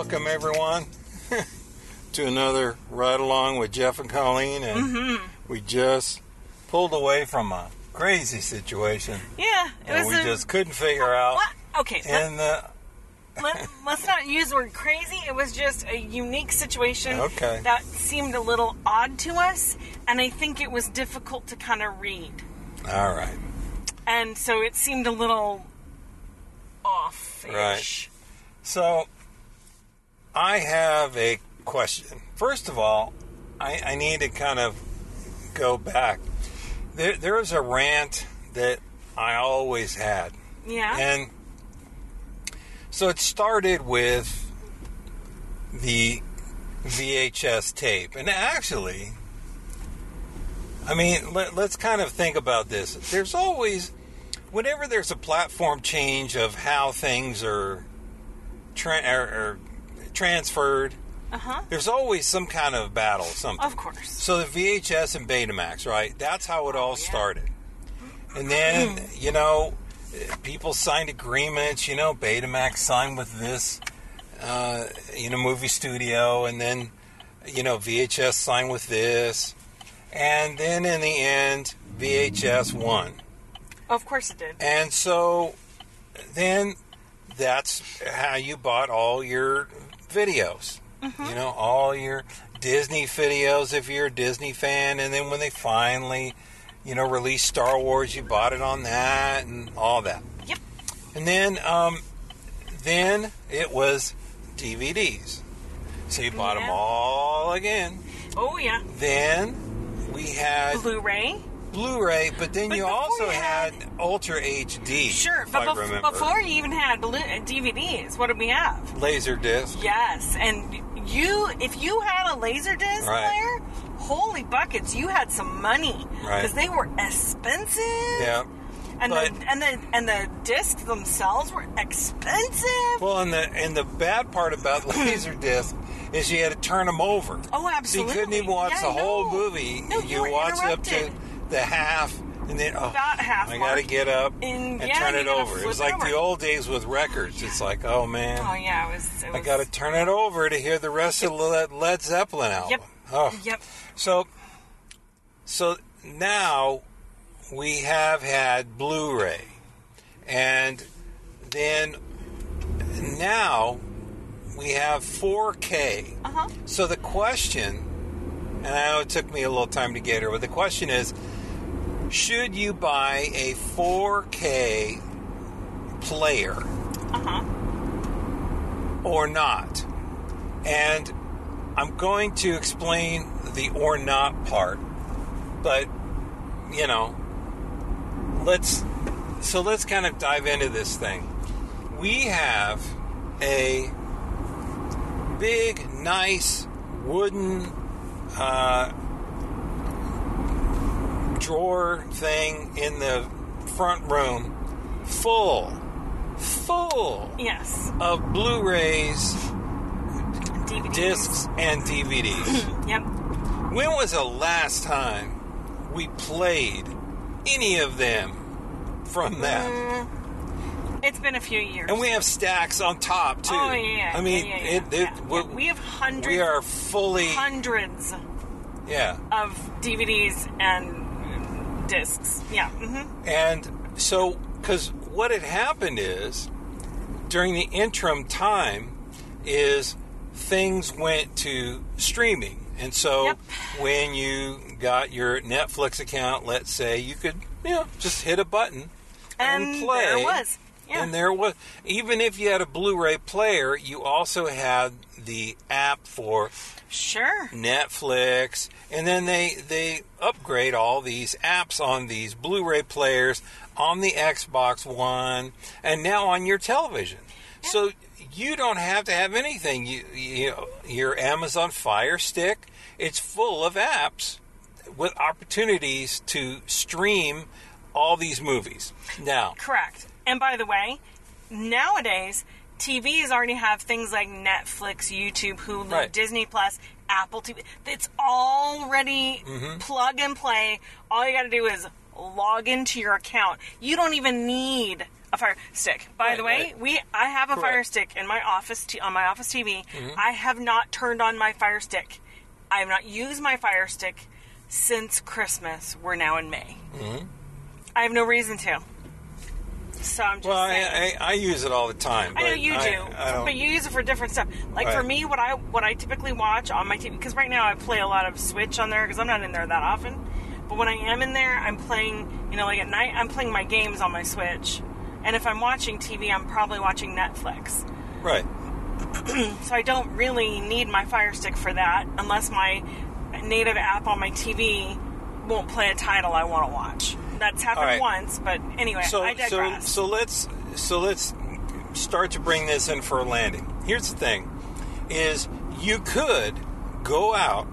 welcome everyone to another ride along with Jeff and Colleen. And Mm-hmm. we just pulled away from a crazy situation Yeah, was we a, just couldn't figure out. What? Okay, And the let, us not use the word crazy. It was just a unique situation Okay. that seemed a little odd to us, and I think it was difficult to kind of read. all right, And so it seemed a little off Right. so I have a question. First of all, I, I need to kind of go back. There, there was a rant that I always had. Yeah. And so it started with the VHS tape. And actually, I mean, let, us kind of think about this. There's always, whenever there's a platform change of how things are, tra- or, are transferred, uh huh. there's always some kind of battle, something. Of course. So the VHS and Betamax, right? That's how it all Oh, yeah. started. And then, you know, people signed agreements. You know, Betamax signed with this, uh, you know, movie studio, and then, you know, VHS signed with this, and then in the end, VHS won. Of course it did. And so then that's how you bought all your videos. You know, all your Disney videos if you're a Disney fan. And then when they finally, you know, released Star Wars, you bought it on that and all that. Yep. And then, um, then it was DVDs. So you bought them all again. Oh yeah. Then we had Blu-ray. Blu-ray, but then But you also you had, had- Ultra HD. Sure, but bef- before you even had Blu- DVDs, what did we have? Laserdisc. Yes, and you, if you had a Laserdisc Right. player, holy buckets, you had some money Right. because they were expensive. Yeah. and but- the and the and the discs themselves were expensive. Well, and the and the bad part about laser disc is you had to turn them over. oh, absolutely. So you couldn't even watch Yeah, the whole movie. No, you were watched up to. The half, and then oh, About half I got to get up And, and yeah, turn it over. It was like over. the old days with records. It's like, oh man, Oh yeah, it was. It I got to turn it over to hear the rest of the Led Zeppelin album. Yep. Oh. Yep. So, so now we have had Blu-ray, and then now we have 4K. Uh huh. So the question, and I know it took me a little time to get here, but the question is, should you buy a 4K player Uh huh. or not? And I'm going to explain the or not part, but you know, let's so let's kind of dive into this thing. We have a big, nice wooden uh, drawer thing in the front room, full, full Yes. of Blu-rays, DVDs. discs, and DVDs. Yep. when was the last time we played any of them from that? Mm, it's been a few years. And we have stacks on top too. Oh yeah. I mean, yeah, yeah, it, it, Yeah, we have hundreds. we are fully hundreds yeah. of DVDs and discs. Yeah. hmm And so, because what had happened is during the interim time is things went to streaming. And so Yep. when you got your Netflix account, let's say, you could, you know, just hit a button and, And play. there it was. Yeah. And there was, even if you had a Blu ray player, you also had the app for Sure. Netflix, and then they they upgrade all these apps on these Blu-ray players on the Xbox One, and now on your television. So you don't have to have anything. You, you your Amazon Fire Stick, it's full of apps with opportunities to stream all these movies. Now, Correct. And by the way, nowadays TVs already have things like Netflix, YouTube, Hulu, Right. Disney Plus, Apple TV. It's already Mm-hmm. plug and play. All you got to do is log into your account. You don't even need A fire stick. By Right, the way, right. we I have a Correct. fire stick in my office t- on my office TV. Mm-hmm. I have not turned on my fire stick. I have not used my fire stick since Christmas. We're now in May. Mm-hmm. I have no reason to. So I'm just Well. I, I, I use it all the time. I know you do, I, but you use it for different stuff. Like for me, what I what I typically watch on my TV because right now I play a lot of Switch on there because I'm not in there that often. But when I am in there, I'm playing. You know, like at night, I'm playing my games on my Switch, and if I'm watching TV, I'm probably watching Netflix. right. So I don't really need my Fire Stick for that unless my native app on my TV won't play a title I want to watch. That's happened right. once, but anyway, So I digress. so let's so let's start to bring this in for a landing. Here's the thing: is you could go out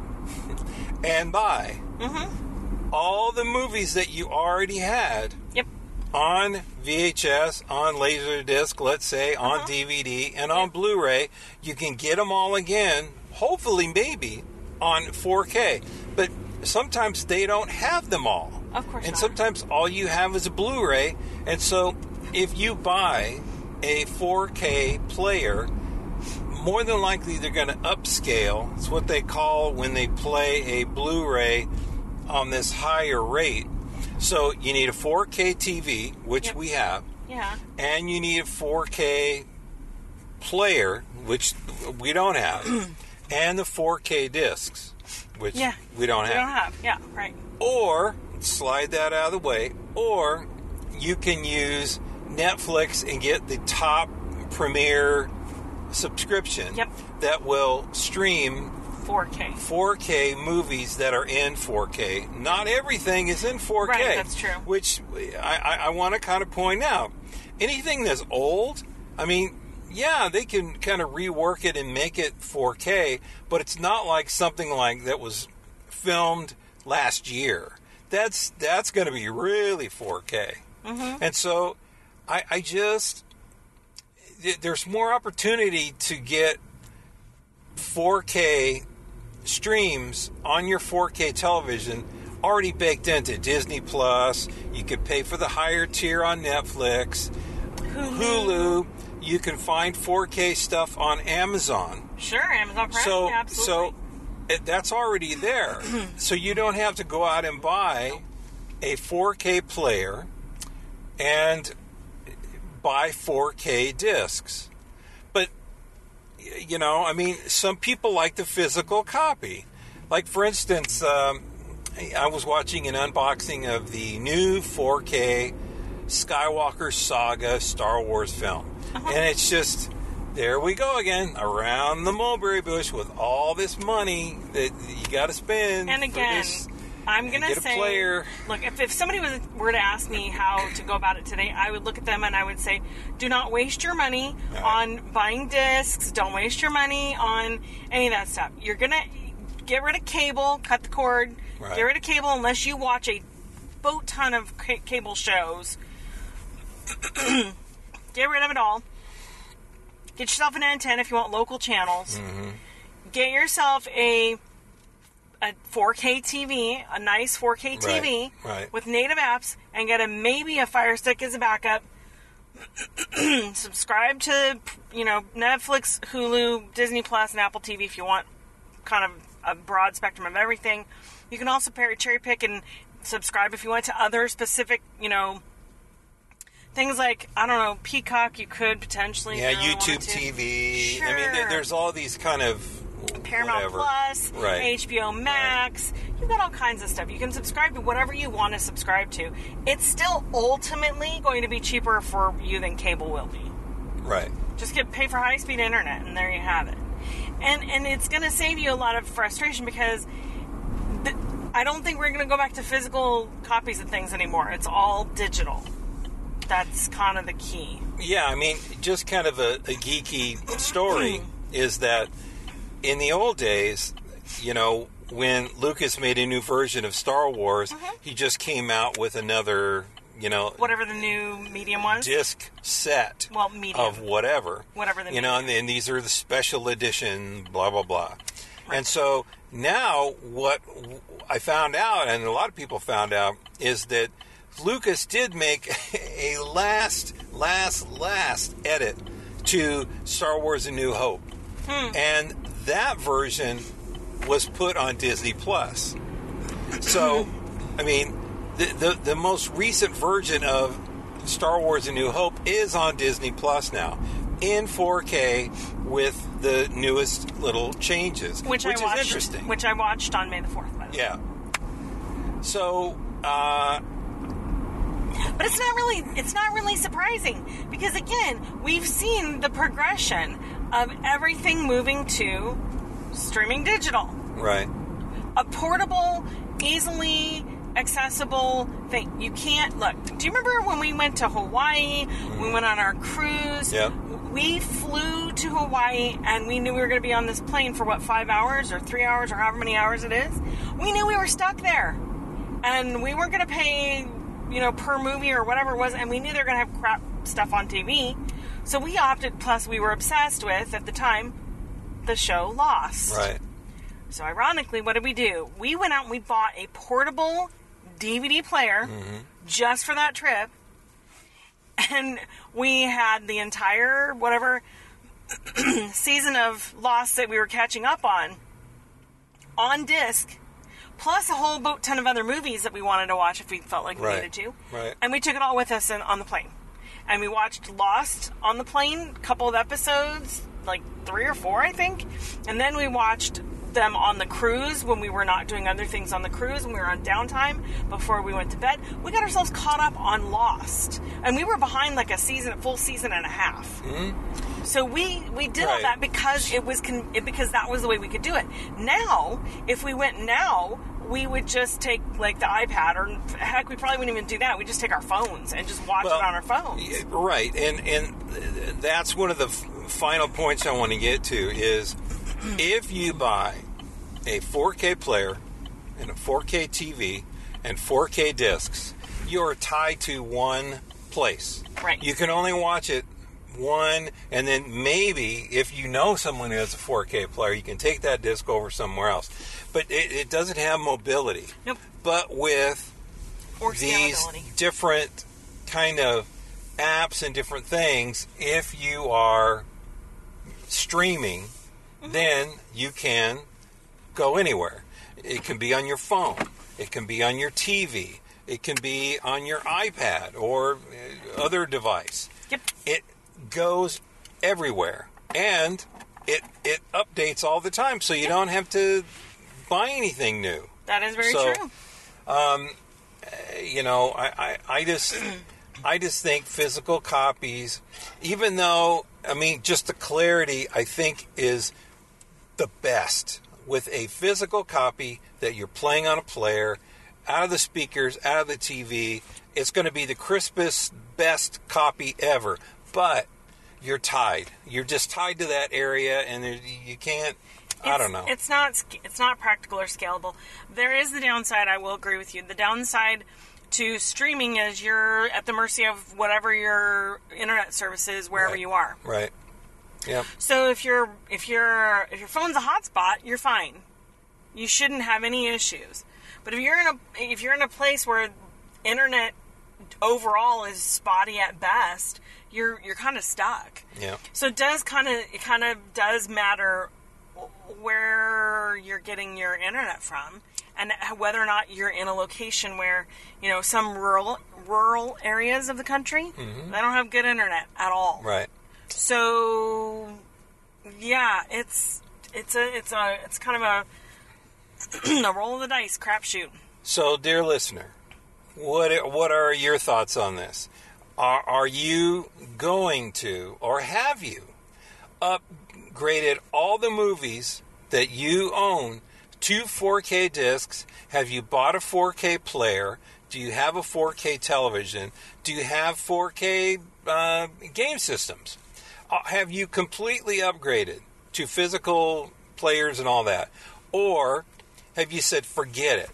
and buy Mm-hmm. all the movies that you already had yep. on VHS, on Laserdisc, let's say, on. DVD, and on Blu-ray. You can get them all again, hopefully, maybe on 4K. But sometimes they don't have them all. Of course And not. sometimes all you have is a Blu-ray. And so, if you buy a 4K player, more than likely they're going to upscale. It's what they call when they play a Blu-ray on this higher rate. So you need a 4K TV, which Yep. we have, Yeah. and you need a 4K player, which we don't have, and the 4K discs, which Yeah. we don't have. We don't have. Yeah. Right. Or slide that out of the way, or you can use Netflix and get the top premier subscription Yep. that will stream 4K. 4K movies that are in 4K. Not everything is in 4K. Right, that's true. Which I, I, I want to kind of point out. Anything that's old, I mean, yeah, they can kind of rework it and make it 4K, but it's not like something like that was filmed last year. That's that's going to be really 4K. Mm-hmm. And so, I, I just there's more opportunity to get 4K streams on your 4K television already baked into Disney Plus. You could pay for the higher tier on Netflix, Hulu. You can find 4K stuff on Amazon. Sure, Amazon Prime. So, absolutely. so it, that's already there. so you don't have to go out and buy a 4K player and buy 4K discs. But you know, I mean, some people like the physical copy. Like for instance, um, I was watching an unboxing of the new 4K Skywalker Saga Star Wars film, Uh-huh. and it's just there we go again around the mulberry bush with all this money that you got to spend. and again. I'm gonna say, player. look, if, if somebody was, were to ask me how to go about it today, I would look at them and I would say, do not waste your money Right. on buying discs. Don't waste your money on any of that stuff. You're gonna get rid of cable, cut the cord, Right. get rid of cable unless you watch a boat ton of ca- cable shows. get rid of it all. Get yourself an antenna if you want local channels. Mm-hmm. Get yourself a a 4K TV, a nice 4K TV Right, right. with native apps, and get a maybe a Fire Stick as a backup. Subscribe to you know Netflix, Hulu, Disney Plus, and Apple TV if you want kind of a broad spectrum of everything. You can also pair, cherry pick and subscribe if you want to other specific you know things like I don't know Peacock. You could potentially yeah, really YouTube. TV. I mean, there- there's all these kind of Paramount whatever. Plus, Right. HBO Max. You've got all kinds of stuff. You can subscribe to whatever you want to subscribe to. It's still ultimately going to be cheaper for you than cable will be. Right. Just get pay for high speed internet, and there you have it. And and it's going to save you a lot of frustration because I don't think we're going to go back to physical copies of things anymore. It's all digital. That's kind of the key. Yeah, I mean, just kind of a, a geeky story is that in the old days, you know, when Lucas made a new version of Star Wars, uh-huh. he just came out with another, you know, Whatever the new medium was. disc set Well, medium. of whatever. Whatever the you know, and, medium. and these are the special edition, blah blah blah. And so now, what I found out, and a lot of people found out, is that Lucas did make a last, last, last edit to Star Wars: A New Hope, and that version was put on Disney Plus. So, I mean, the, the the most recent version of Star Wars: A New Hope is on Disney Plus now, in 4K with the newest little changes, which, which I watched, is interesting. Which I watched on May the fourth. By the way. yeah. So, uh, But it's not really it's not really surprising because again, we've seen the progression of everything moving to streaming digital. right. A portable, easily accessible thing. You can't look. Do you remember when we went to Hawaii? We mm. went on our cruise. Yep. We flew to Hawaii and we knew we were going to be on this plane for what, five hours or three hours or however many hours it is. We knew we were stuck there. And we weren't going to pay, you know, per movie or whatever it was. And we knew they were going to have crap stuff on TV. So we opted, plus we were obsessed with, at the time, the show Lost. Right. So ironically, what did we do? We went out and we bought a portable DVD player mm-hmm. just for that trip. And we had the entire whatever season of Lost that we were catching up on on disc, plus a whole boat ton of other movies that we wanted to watch if we felt like we Right. needed to. Right. And we took it all with us in, on the plane. And we watched Lost on the plane, a couple of episodes, like three or four, I think. And then we watched them on the cruise when we were not doing other things on the cruise when we were on downtime before we went to bed. We got ourselves caught up on Lost. And we were behind like a season, a full season and a half. Mm-hmm. So we we did all Right. that because it was con- it, because that was the way we could do it. Now, if we went now, we would just take like the iPad or heck, we probably wouldn't even do that. We just take our phones and just watch Well, it on our phones. Right, and and that's one of the f- final points I want to get to is if you buy a 4K player and a 4K TV and 4K discs, you are tied to one place. Right. You can only watch it one, and then maybe if you know someone who has a 4K player, you can take that disc over somewhere else. But it, it doesn't have mobility. Nope. But with Or these different kind of apps and different things, if you are streaming, Mm-hmm. then you can go anywhere. It can be on your phone, it can be on your TV, it can be on your iPad or uh, other device. Yep. It goes everywhere, and it it updates all the time, so you don't have to buy anything new That is very So- true. you know, I, I, I just I just think physical copies, even though I mean just the clarity I think is the best with a physical copy that you're playing on a player, out of the speakers, out of the TV, it's going to be the crispest, best copy ever. But you're tied. You're just tied to that area, and you can't. I don't know. It's not it's not practical or scalable. There is the downside. I will agree with you. The downside to streaming is you're at the mercy of whatever your internet service is wherever Right. you are. right. Yep. So if your if your if your phone's a hotspot, you're fine. You shouldn't have any issues. But if you're in a if you're in a place where internet overall is spotty at best, you're you're kind of stuck. Yep. So it does kind of it kind of does matter where you're getting your internet from and whether or not you're in a location where you know some rural rural areas of the country mm-hmm. they don't have good internet at all. Right. So yeah, it's it's a it's a it's kind of a a roll of the dice crapshoot. So, dear listener, what what are your thoughts on this? Are, are you going to, or have you, upgraded all the movies that you own to 4K discs? Have you bought a 4K player? Do you have a 4K television? Do you have 4K uh, game systems? Uh, have you completely upgraded to physical players and all that? Or have you said, forget it?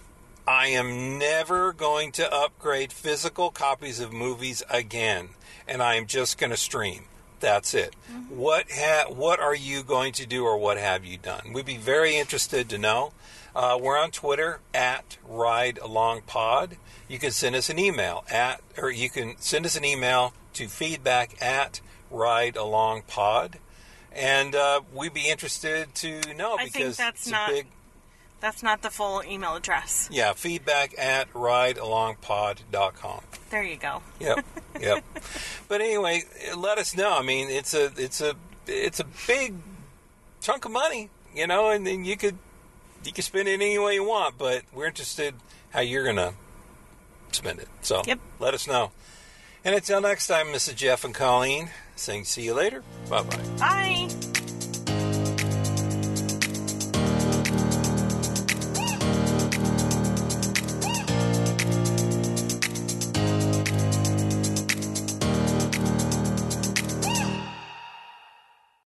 I am never going to upgrade physical copies of movies again, and I am just going to stream. That's it. What ha- what are you going to do, or what have you done? We'd be very interested to know. Uh, we're on Twitter at Ride Along Pod. You can send us an email at, or you can send us an email to feedback at Ride Along Pod, and uh, we'd be interested to know I because that's it's a not- big That's not the full email address. yeah feedback at ridealongpod.com. There you go. Yep, yep. But anyway, let us know. I mean, it's a it's a it's a big chunk of money, you know, and then you could you can spend it any way you want. But we're interested how you're gonna spend it. So Yep. let us know. And until next time, Mrs. Jeff and Colleen saying see you later. Bye bye. Bye.